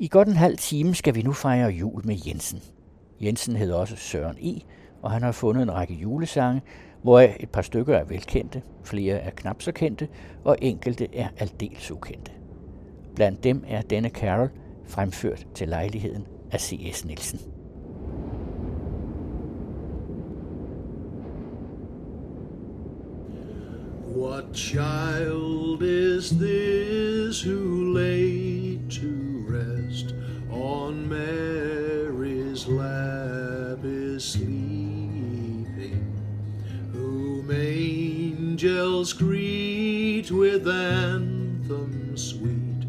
I godt en halv time skal vi nu fejre jul med Jensen. Jensen hedder også Søren E., og han har fundet en række julesange, hvoraf et par stykker er velkendte, flere er knap så kendte, og enkelte er aldeles ukendte. Blandt dem er denne Carol fremført til lejligheden af C.S. Nielsen. What child is this who lay to on Mary's lap is sleeping? Whom angels greet with anthems sweet,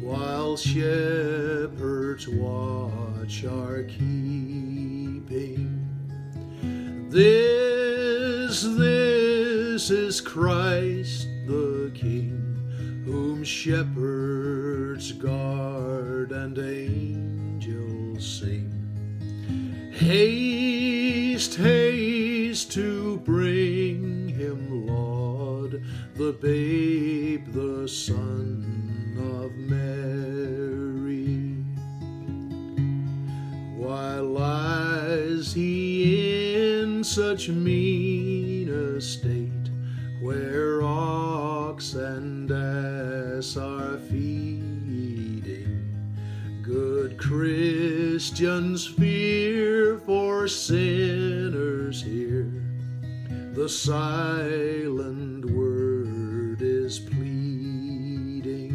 while shepherds watch are keeping. This, this is Christ the King, whom shepherds guard and angels sing. Haste, haste to bring him, Lord, the babe, the Son of Mary. Why lies he in such mean estate, where silent word is pleading.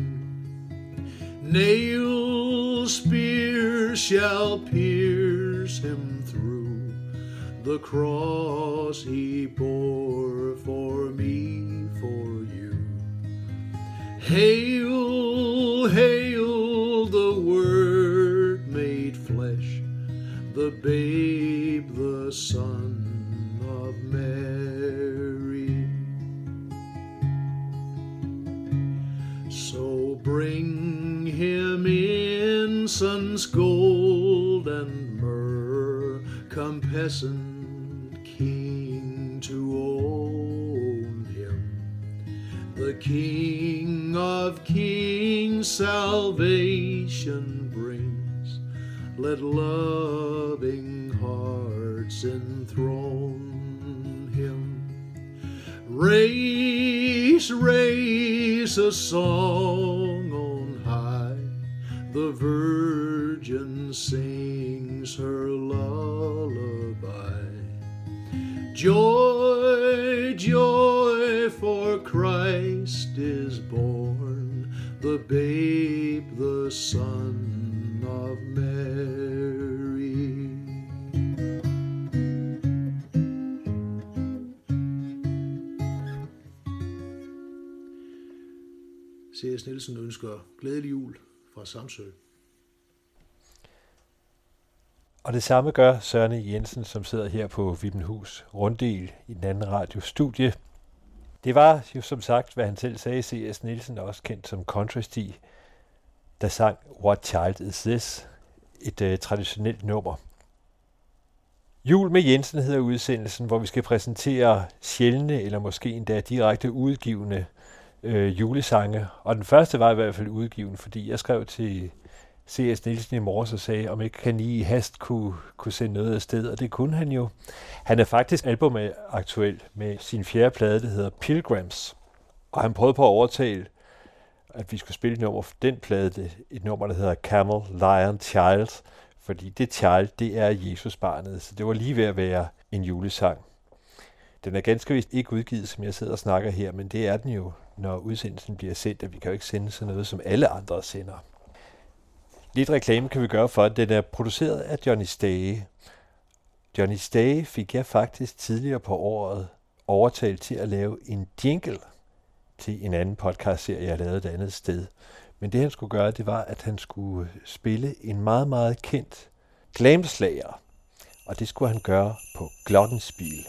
Nail spear shall pierce him through the cross he myrrh, compessant king to own him. The King of kings salvation brings. Let loving hearts enthrone him. Raise, raise a song on high. The Virgin sings her lullaby. Joy, joy, for Christ is born, the babe, the Son of Mary. C.S. Nielsen ønsker glædelig jul fra Samsø. Og det samme gør Søren e. Jensen, som sidder her på Vibenhus Runddel i den anden radiostudie. Det var jo som sagt, hvad han selv sagde, C.S. Nielsen, også kendt som Contrasty, der sang What Child Is This? Et uh, traditionelt nummer. Jul med Jensen hedder udsendelsen, hvor vi skal præsentere sjældne eller måske endda direkte udgivende øh, julesange. Og den første var i hvert fald udgiven, fordi jeg skrev til C.S. Nielsen i morges og sagde, om ikke han i hast kunne, kunne sende noget afsted, og det kunne han jo. Han er faktisk albumet aktuel med sin fjerde plade, der hedder Pilgrims, og han prøvede på at overtale, at vi skulle spille et nummer for den plade, et nummer, der hedder Camel, Lion, Child, fordi det child, det er Jesus barnet, så det var lige ved at være en julesang. Den er ganske vist ikke udgivet, som jeg sidder og snakker her, men det er den jo, når udsendelsen bliver sendt, at vi kan jo ikke sende sådan noget, som alle andre sender. Lidt reklame kan vi gøre for, at den er produceret af Johnny Stage. Johnny Stage fik jeg faktisk tidligere på året overtalt til at lave en jingle til en anden podcastserie, jeg lavede et andet sted. Men det han skulle gøre, det var, at han skulle spille en meget, meget kendt glamslager. Og det skulle han gøre på Glockenspiel.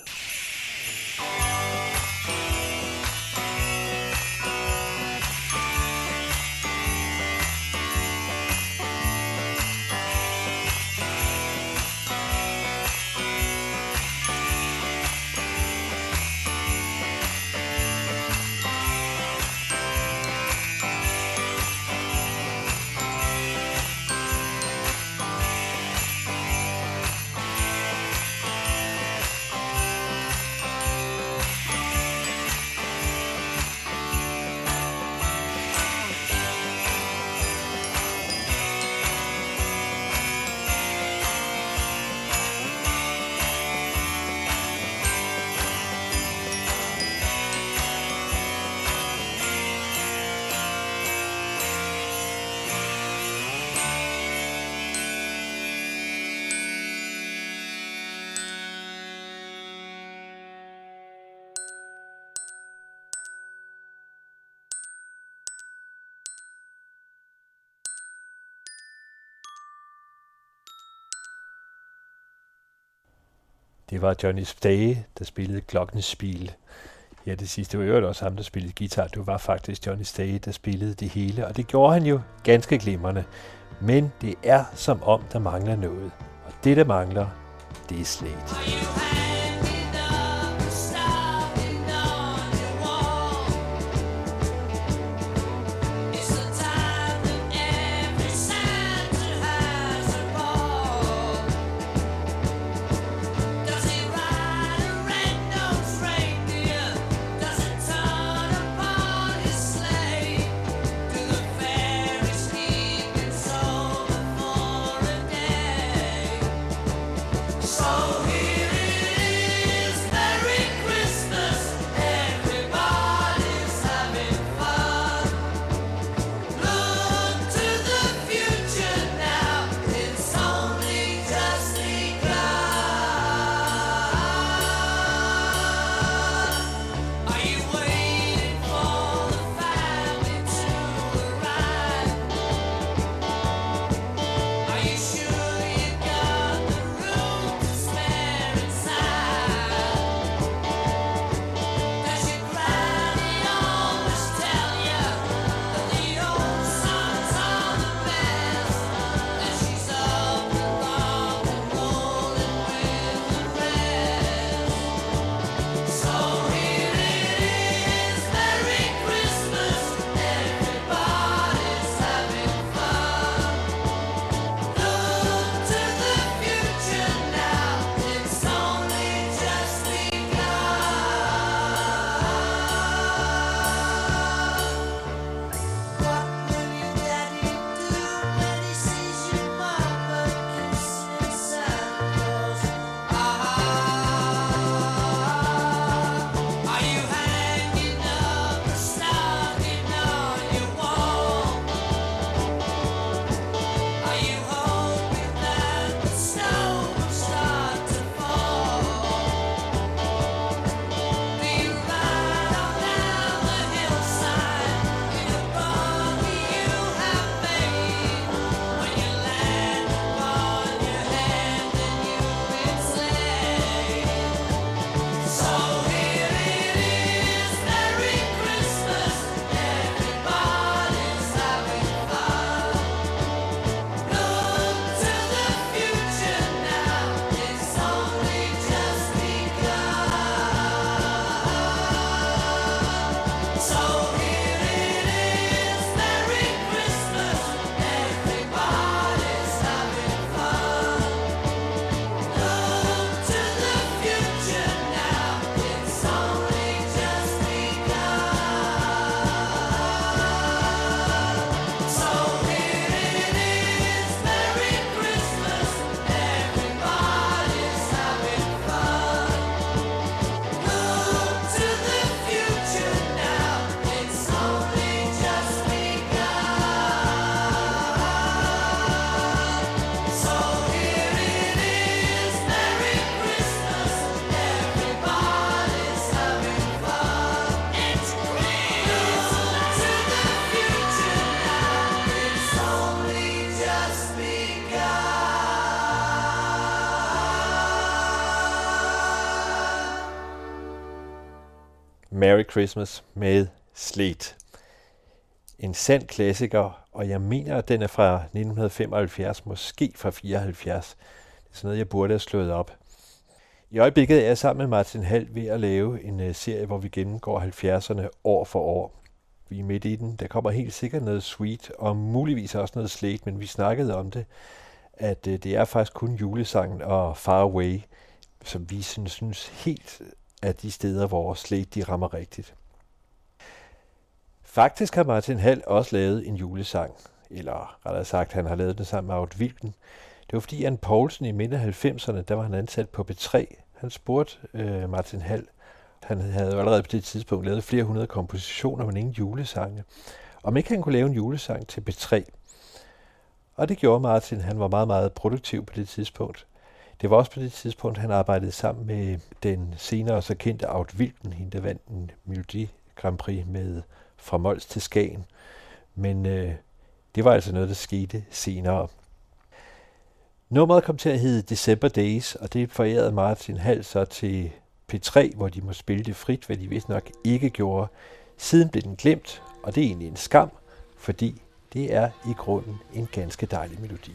Det var Johnny Stay, der spillede Glockenspiel. Ja, det sidste var jo også ham, der spillede guitar. Det var faktisk Johnny Stay, der spillede det hele, og det gjorde han jo ganske glimrende. Men det er som om, der mangler noget. Og det, der mangler, det er Slate. Merry Christmas med Sleet. En sand klassiker, og jeg mener, at den er fra 1975, måske fra 74. Det er sådan noget, jeg burde have slået op. I øjeblikket er jeg sammen med Martin Hall ved at lave en øh, serie, hvor vi gennemgår 70'erne år for år. Vi er midt i den. Der kommer helt sikkert noget sweet, og muligvis også noget slet, men vi snakkede om det, at øh, det er faktisk kun julesangen og Far Away, som vi synes helt af de steder, hvor slægt de rammer rigtigt. Faktisk har Martin Hall også lavet en julesang, eller rettere sagt, han har lavet den sammen med Aud Wilken. Det var fordi Jan Poulsen i midt 90'erne, der var han ansat på B3. Han spurgte øh, Martin Hall, han havde jo allerede på det tidspunkt lavet flere hundrede kompositioner, men ingen julesange. Om ikke han kunne lave en julesang til B3. Og det gjorde Martin. Han var meget, meget produktiv på det tidspunkt. Det var også på det tidspunkt, han arbejdede sammen med den senere så kendte Aud Wilken, hende der vandt en Melodi Grand Prix med Fra Mols til Skagen. Men øh, det var altså noget, der skete senere. Nummeret kom til at hedde December Days, og det forærede Martin Hall så til P3, hvor de må spille det frit, hvad de vist nok ikke gjorde. Siden blev den glemt, og det er egentlig en skam, fordi det er i grunden en ganske dejlig melodi.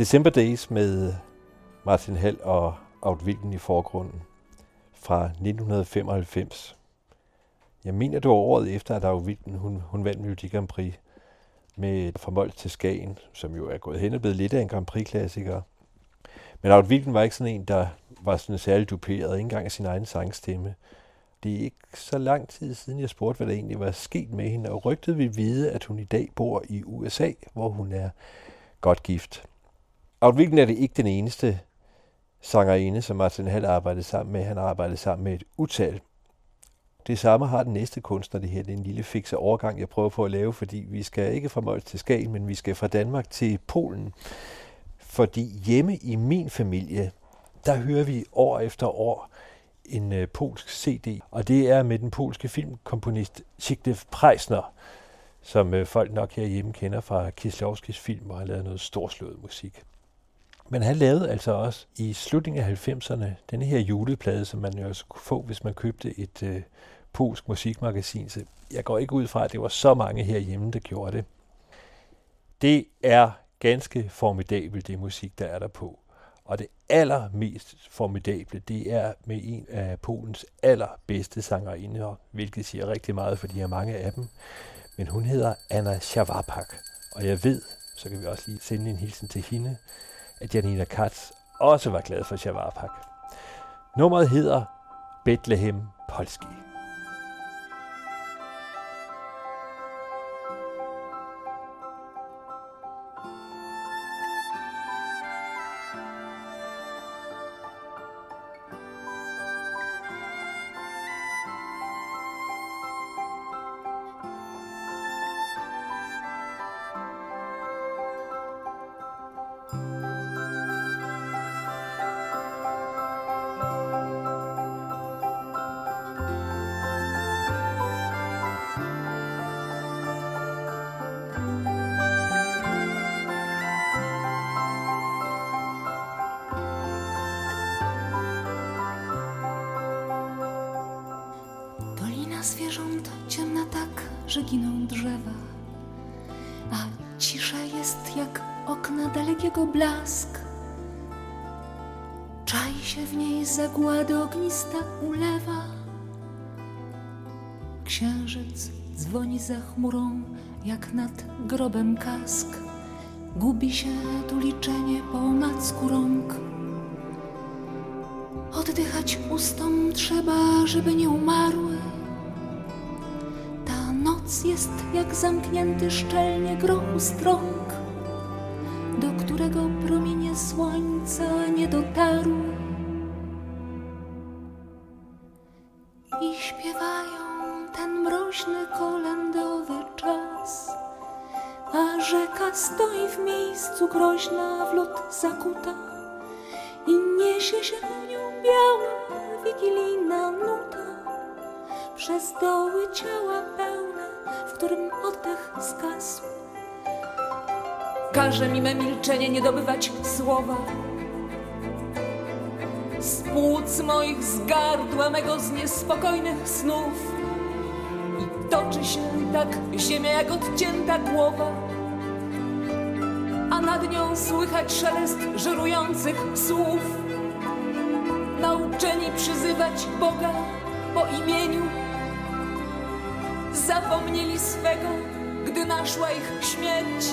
December Days med Martin Hall og Aud Wilken i forgrunden fra 1995. Jeg mener, det var året efter, at Aud Wilken, hun, hun vandt Melodi Grand Prix med Formold til Skagen, som jo er gået hen og blevet lidt af en Grand Prix-klassiker. Men Aud Wilken var ikke sådan en, der var sådan særlig duperet, ikke engang af sin egen sangstemme. Det er ikke så lang tid siden, jeg spurgte, hvad der egentlig var sket med hende, og rygtet vil vide, at hun i dag bor i USA, hvor hun er godt gift. Outwilken er det ikke den eneste sangerinde, som Martin Hall arbejdede sammen med. Han arbejdede sammen med et utal. Det samme har den næste kunstner, det her. Det er en lille fikse overgang, jeg prøver på at lave, fordi vi skal ikke fra Mols til Skagen, men vi skal fra Danmark til Polen. Fordi hjemme i min familie, der hører vi år efter år en øh, polsk CD, og det er med den polske filmkomponist Zygmunt Preisner, som øh, folk nok herhjemme kender fra Kislovskis film, hvor han lavede noget storslået musik. Men han lavede altså også i slutningen af 90'erne den her juleplade, som man jo også kunne få, hvis man købte et øh, polsk musikmagasin. Så jeg går ikke ud fra, at det var så mange herhjemme, der gjorde det. Det er ganske formidabelt, det musik, der er der på. Og det allermest formidable, det er med en af Polens allerbedste sangerinder, hvilket siger rigtig meget, for de har mange af dem. Men hun hedder Anna Shawapak, og jeg ved, så kan vi også lige sende en hilsen til hende, at Janina Katz også var glad for Shavarpak. Nummeret hedder Bethlehem Polski. Zagłady ognista ulewa. Księżyc dzwoni za chmurą, jak nad grobem kask. Gubi się tu liczenie po macku rąk. Oddychać ustom trzeba, żeby nie umarły. Jest jak zamknięty szczelnie grochu strąg, do którego promienie słońca nie dotarły. stoi w miejscu groźna w lód zakuta i niesie się nią biała wigilijna nuta przez doły ciała pełne, w którym oddech zgasł. Każe mi me milczenie nie dobywać słowa. Z płuc moich z gardła mego z niespokojnych snów i toczy się tak ziemia jak odcięta głowa nad nią słychać szelest żerujących słów. Zapomnieli swego, gdy naszła ich śmierć.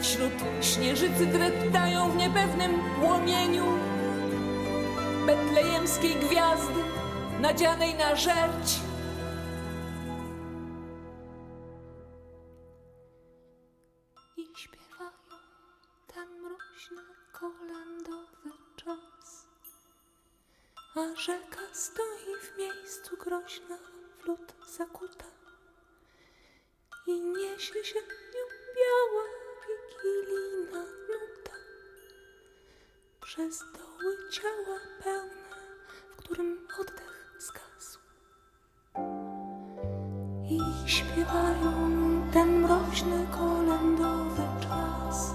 Wśród śnieżycy dreptają w niepewnym płomieniu betlejemskiej gwiazdy nadzianej na żerć. a rzeka stoi w miejscu groźna, lód zakuta i niesie się nią biała wigilijna nuta. Przez doły ciała pełne, w którym oddech zgasł. I śpiewają ten mroźny kolędowy czas,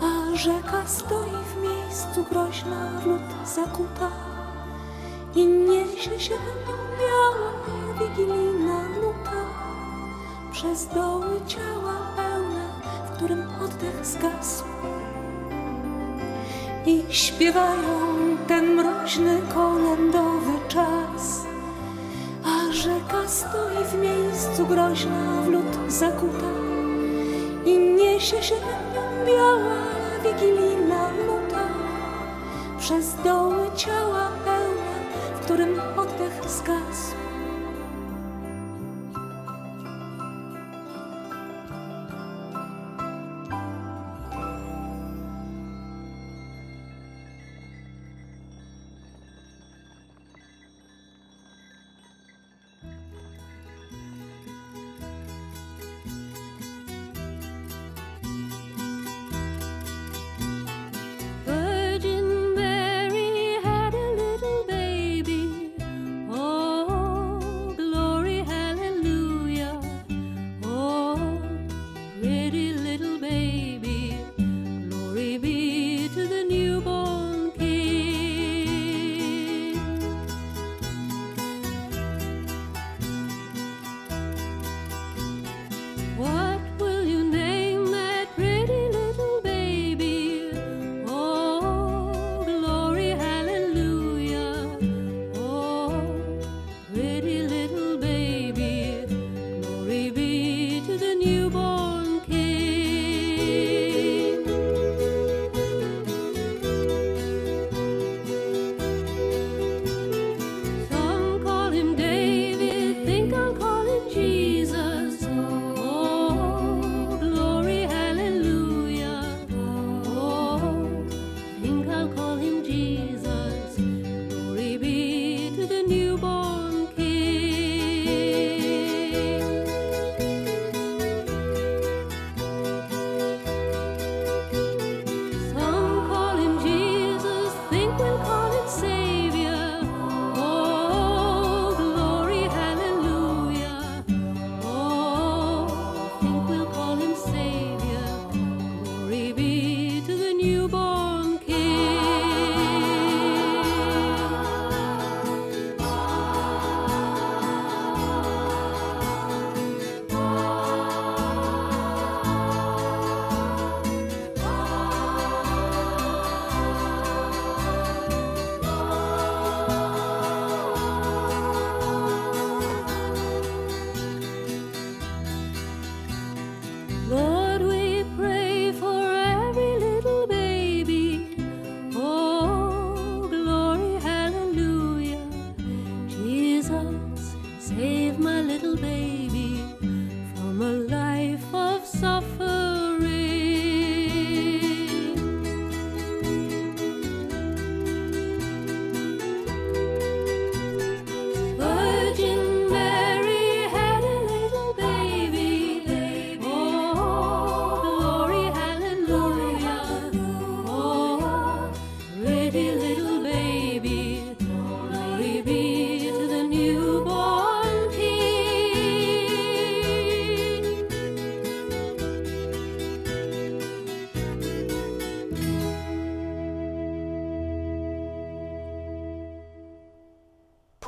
a rzeka stoi w miejscu groźna, w lód zakuta i niesie się biała wigilijna nuta przez doły ciała pełne, w którym oddech zgasł. I śpiewają ten mroźny kolędowy czas, a rzeka stoi w miejscu groźna w lód zakuta. I niesie się biała wigilijna nuta. Przez doły ciała którym oddech zgasł.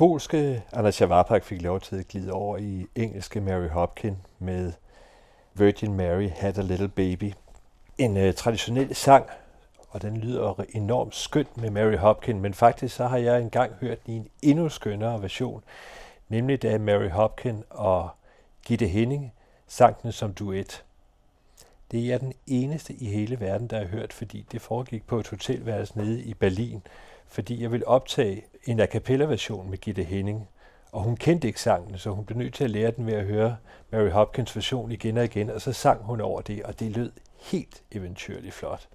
Polske Anna Shavapak fik lov til at glide over i engelske Mary Hopkin med Virgin Mary Had a Little Baby. En øh, traditionel sang, og den lyder enormt skønt med Mary Hopkin, men faktisk så har jeg engang hørt den i en endnu skønnere version, nemlig da Mary Hopkin og Gitte Henning sang den som duet. Det er jeg den eneste i hele verden, der har hørt, fordi det foregik på et hotelværelse nede i Berlin, fordi jeg ville optage en a cappella version med Gitte Henning, og hun kendte ikke sangen, så hun blev nødt til at lære den ved at høre Mary Hopkins version igen og igen, og så sang hun over det, og det lød helt eventyrligt flot.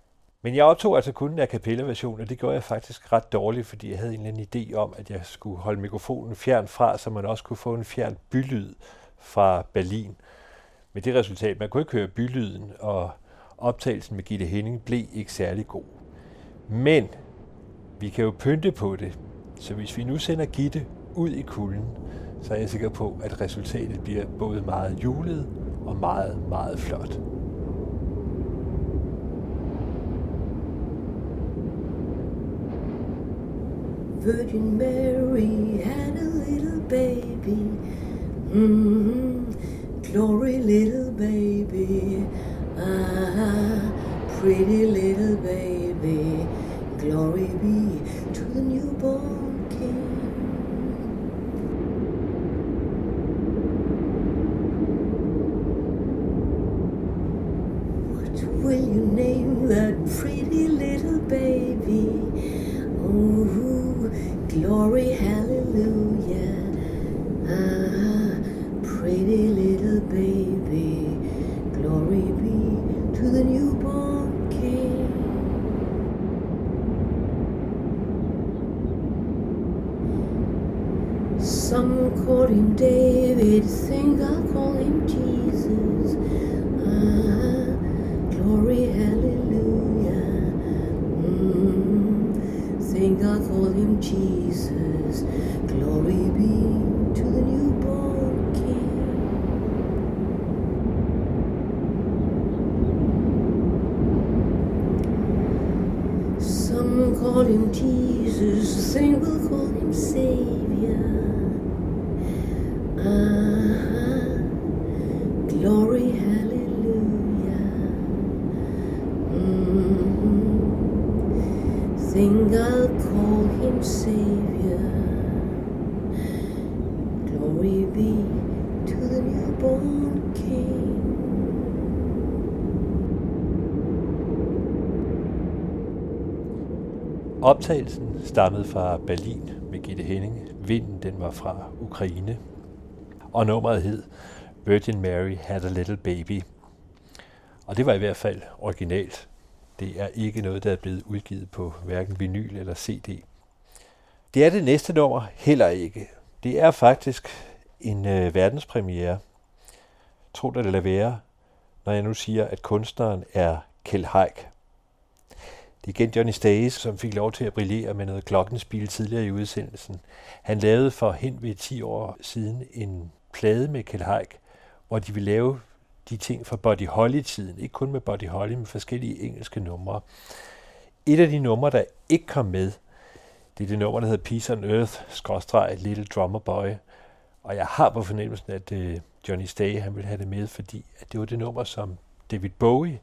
Men jeg optog altså kun en a cappella version, og det gjorde jeg faktisk ret dårligt, fordi jeg havde en eller anden idé om, at jeg skulle holde mikrofonen fjern fra, så man også kunne få en fjern bylyd fra Berlin. Med det resultat, man kunne ikke høre bylyden, og optagelsen med Gitte Henning blev ikke særlig god. Men vi kan jo pynte på det, så hvis vi nu sender Gitte ud i kulden, så er jeg sikker på, at resultatet bliver både meget julet og meget, meget flot. Virgin Mary had a little baby. hmm Glory, little baby. Ah, pretty little baby. Glory be to the newborn king. What will you name that pretty Glory be to the newborn King. Optagelsen stammede fra Berlin med Gitte Henning. Vinden den var fra Ukraine. Og nummeret hed Virgin Mary Had a Little Baby. Og det var i hvert fald originalt. Det er ikke noget, der er blevet udgivet på hverken vinyl eller CD. Det er det næste nummer heller ikke. Det er faktisk en øh, verdenspremiere. Tro det eller være, når jeg nu siger, at kunstneren er Kjell Haik. Det er igen Johnny Stages, som fik lov til at brillere med noget klokkenspil tidligere i udsendelsen. Han lavede for hen ved 10 år siden en plade med Kjell Haik, hvor de ville lave de ting fra Buddy Holly-tiden. Ikke kun med Buddy Holly, men forskellige engelske numre. Et af de numre, der ikke kom med, det er det nummer, der hedder Peace on Earth, skråstreg Little Drummer Boy. Og jeg har på fornemmelsen, at øh, Johnny Stay han ville have det med, fordi at det var det nummer, som David Bowie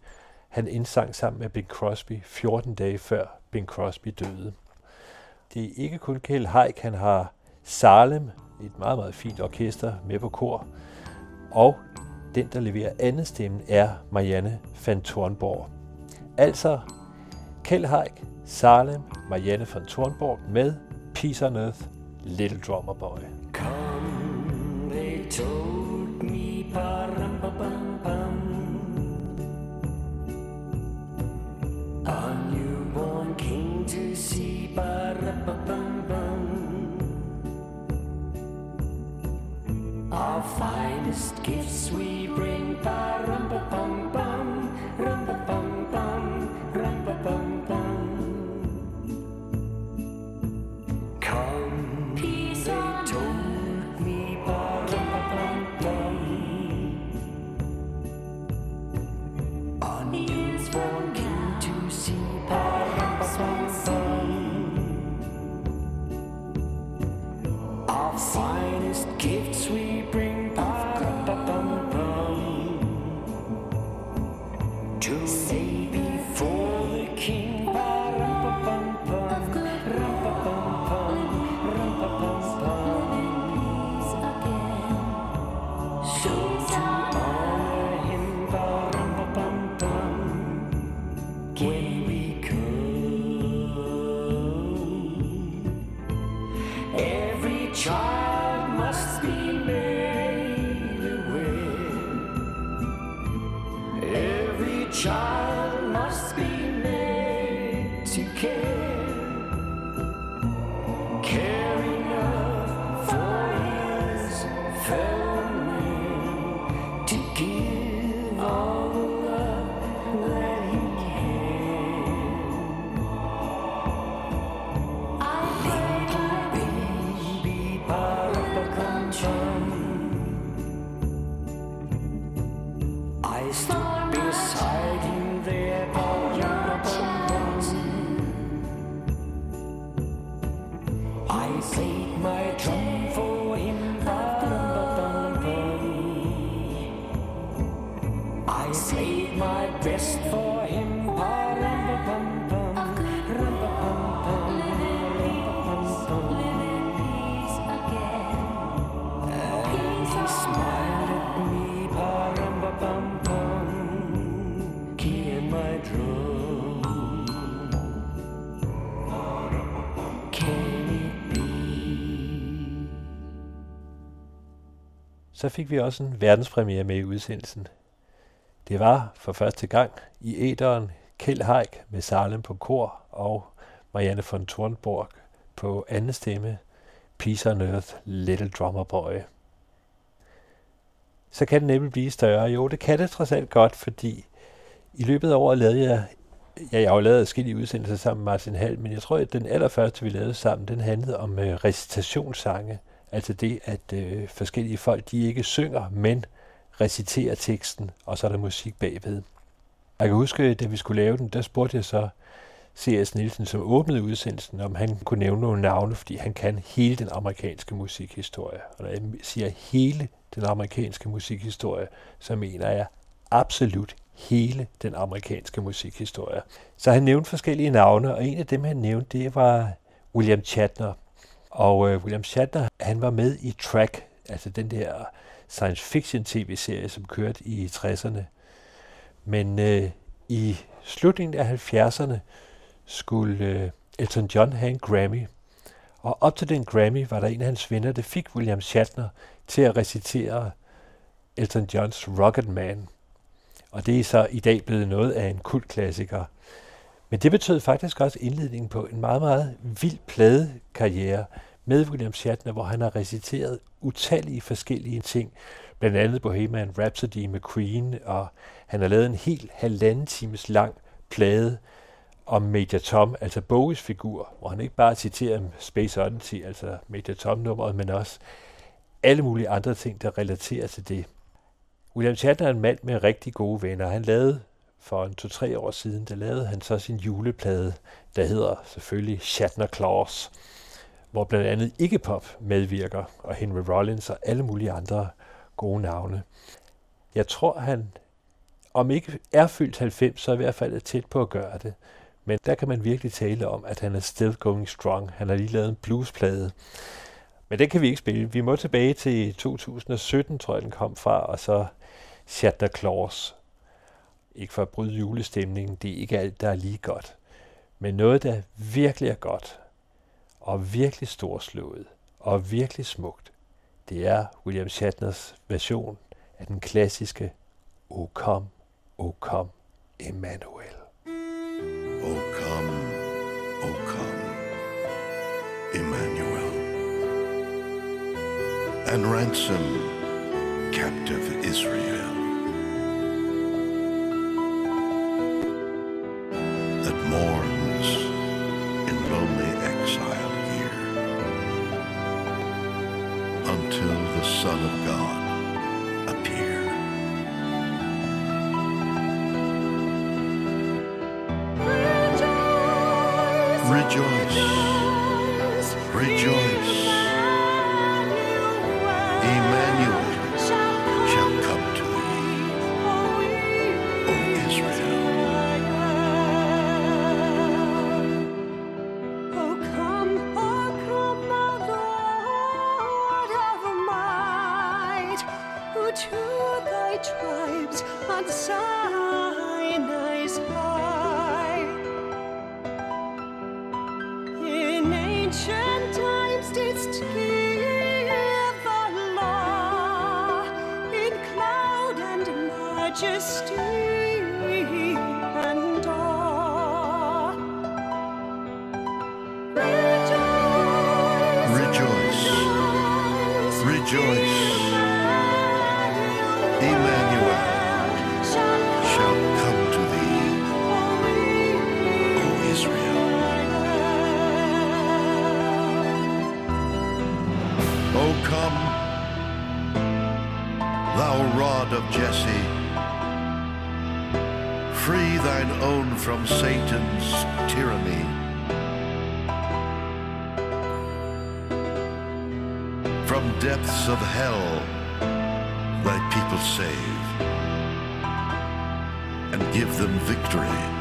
han indsang sammen med Bing Crosby 14 dage før Bing Crosby døde. Det er ikke kun Kjell Haik, han har Salem, et meget, meget fint orkester med på kor. Og den, der leverer andet stemme, er Marianne van Thornborg. Altså Kjell Haik, Salem, Marianne van Thornborg med Peace on Earth, Little Drummer Boy. told I saved my trumpet. Så fik vi også en verdenspremiere med i udsendelsen. Det var for første gang i æderen Kjeld Haik med Salem på kor og Marianne von Thornborg på anden stemme Peace on Earth, Little Drummer Boy. Så kan det nemlig blive større. Jo, det kan det trods alt godt, fordi i løbet af året lavede jeg, ja, jeg har jo lavet forskellige udsendelser sammen med Martin Hall, men jeg tror, at den allerførste, vi lavede sammen, den handlede om øh, recitationssange. Altså det, at øh, forskellige folk, de ikke synger, men reciterer teksten, og så er der musik bagved. Jeg kan huske, da vi skulle lave den, der spurgte jeg så C.S. Nielsen, som åbnede udsendelsen, om han kunne nævne nogle navne, fordi han kan hele den amerikanske musikhistorie. Og når jeg siger hele den amerikanske musikhistorie, så mener jeg absolut hele den amerikanske musikhistorie. Så han nævnte forskellige navne, og en af dem, han nævnte, det var William Shatner. Og øh, William Shatner, han var med i Track, altså den der science fiction tv-serie, som kørte i 60'erne. Men øh, i slutningen af 70'erne skulle øh, Elton John have en Grammy. Og op til den Grammy var der en af hans venner, der fik William Shatner til at recitere Elton Johns Rocket Man. Og det er så i dag blevet noget af en kultklassiker. Men det betød faktisk også indledningen på en meget, meget vild pladekarriere med William Shatner, hvor han har reciteret utallige forskellige ting. Blandt andet Bohemian Rhapsody med Queen, og han har lavet en helt halvanden times lang plade om Major Tom, altså Bowies figur, hvor han ikke bare citerer Space Oddity, altså Major Tom-nummeret, men også alle mulige andre ting, der relaterer til det. William Shatner er en mand med rigtig gode venner. Han lavede for en to-tre år siden, der lavede han så sin juleplade, der hedder selvfølgelig Shatner Claus, hvor blandt andet Iggy Pop medvirker, og Henry Rollins og alle mulige andre gode navne. Jeg tror, han om ikke er fyldt 90, så er i hvert fald tæt på at gøre det. Men der kan man virkelig tale om, at han er still going strong. Han har lige lavet en bluesplade. Men den kan vi ikke spille. Vi må tilbage til 2017, tror jeg, den kom fra, og så Shatner Claus. Ikke for at bryde julestemningen, det er ikke alt, der er lige godt. Men noget, der virkelig er godt, og virkelig storslået, og virkelig smukt, det er William Shatners version af den klassiske O kom, O kom, Emmanuel. O come, O come, Emmanuel, and ransom captive Israel. Mourns in lonely exile here until the Son of God appear. Rejoice, rejoice. Emmanuel Jesse, free thine own from Satan's tyranny. From depths of hell, thy people save, and give them victory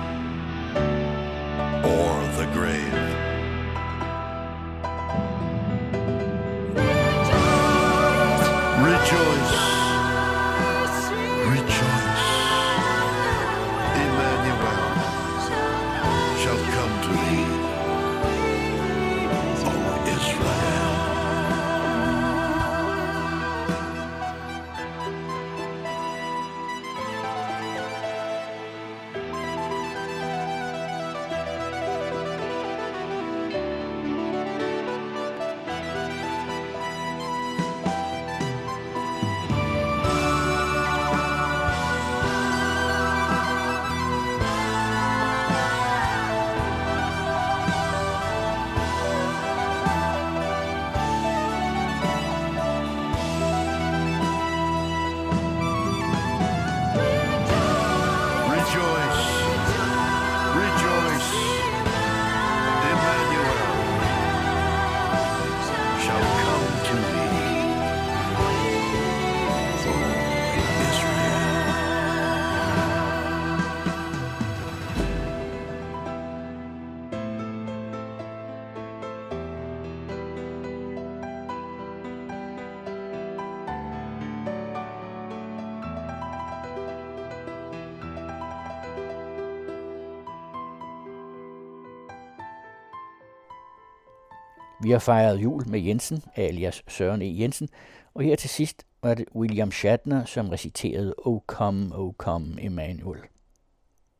Vi har fejret jul med Jensen, alias Søren E. Jensen, og her til sidst var det William Shatner, som reciterede O come, O come, Emmanuel.